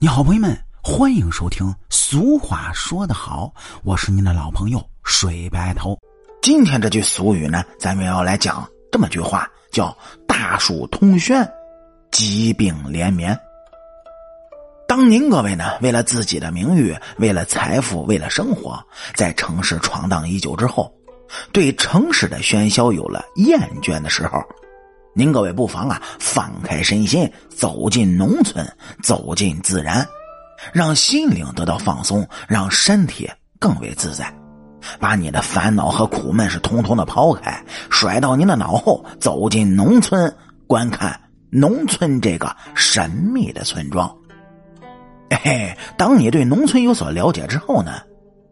你好，朋友们，欢迎收听。俗话说得好，我是您的老朋友水白头。今天这句俗语呢，咱们要来讲这么句话，叫“大树通轩，疾病连绵”。当您各位呢，为了自己的名誉、为了财富、为了生活，在城市闯荡已久之后，对城市的喧嚣有了厌倦的时候。您各位不妨啊，放开身心，走进农村，走进自然，让心灵得到放松，让身体更为自在，把你的烦恼和苦闷是通通的抛开，甩到您的脑后，走进农村，观看农村这个神秘的村庄。嘿，当你对农村有所了解之后呢，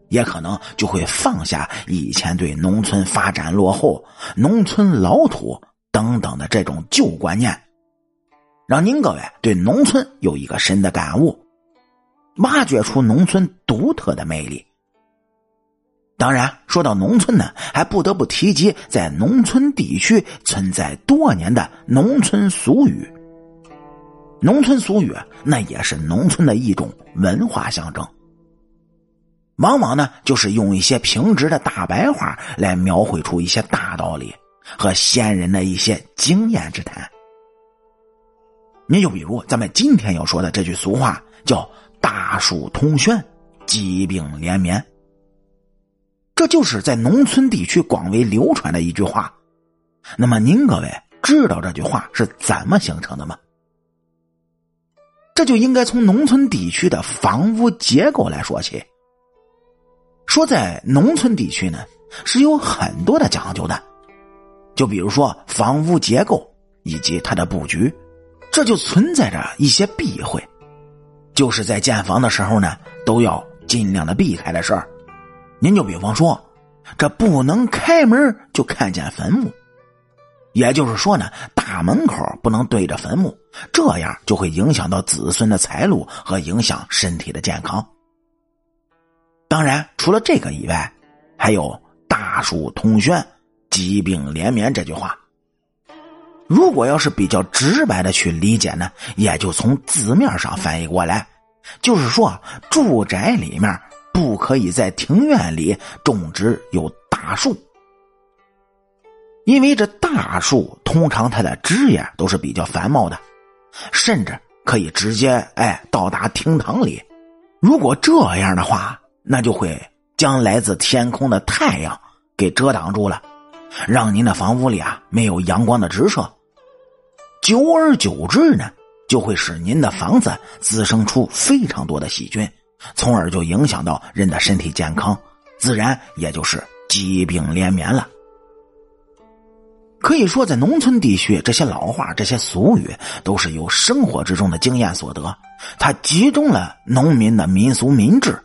也可能就会放下以前对农村发展落后、农村老土。等等的这种旧观念，让您各位对农村有一个深的感悟，挖掘出农村独特的魅力。当然，说到农村呢，还不得不提及在农村地区存在多年的农村俗语。农村俗语那也是农村的一种文化象征，往往呢就是用一些平直的大白话来描绘出一些大道理。和先人的一些经验之谈，你就比如咱们今天要说的这句俗话，叫“大树通轩，疾病连绵”，这就是在农村地区广为流传的一句话。那么您各位知道这句话是怎么形成的吗？这就应该从农村地区的房屋结构来说起。说在农村地区呢，是有很多的讲究的。就比如说房屋结构以及它的布局，这就存在着一些避讳，就是在建房的时候呢，都要尽量的避开的事儿。您就比方说，这不能开门就看见坟墓，也就是说呢，大门口不能对着坟墓，这样就会影响到子孙的财路和影响身体的健康。当然，除了这个以外，还有大树通轩。疾病连绵这句话，如果要是比较直白的去理解呢，也就从字面上翻译过来，就是说住宅里面不可以在庭院里种植有大树，因为这大树通常它的枝叶都是比较繁茂的，甚至可以直接哎到达厅堂里。如果这样的话，那就会将来自天空的太阳给遮挡住了。让您的房屋里啊没有阳光的直射，久而久之呢，就会使您的房子滋生出非常多的细菌，从而就影响到人的身体健康，自然也就是疾病连绵了。可以说，在农村地区，这些老话、这些俗语都是由生活之中的经验所得，它集中了农民的民俗民智，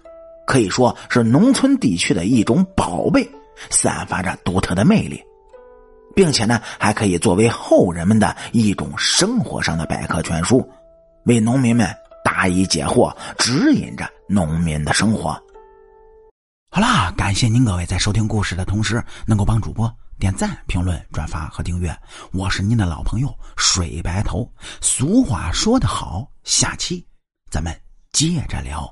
可以说是农村地区的一种宝贝。散发着独特的魅力，并且呢，还可以作为后人们的一种生活上的百科全书，为农民们答疑解惑，指引着农民的生活。好啦，感谢您各位在收听故事的同时，能够帮主播点赞、评论、转发和订阅。我是您的老朋友水白头。俗话说得好，下期咱们接着聊。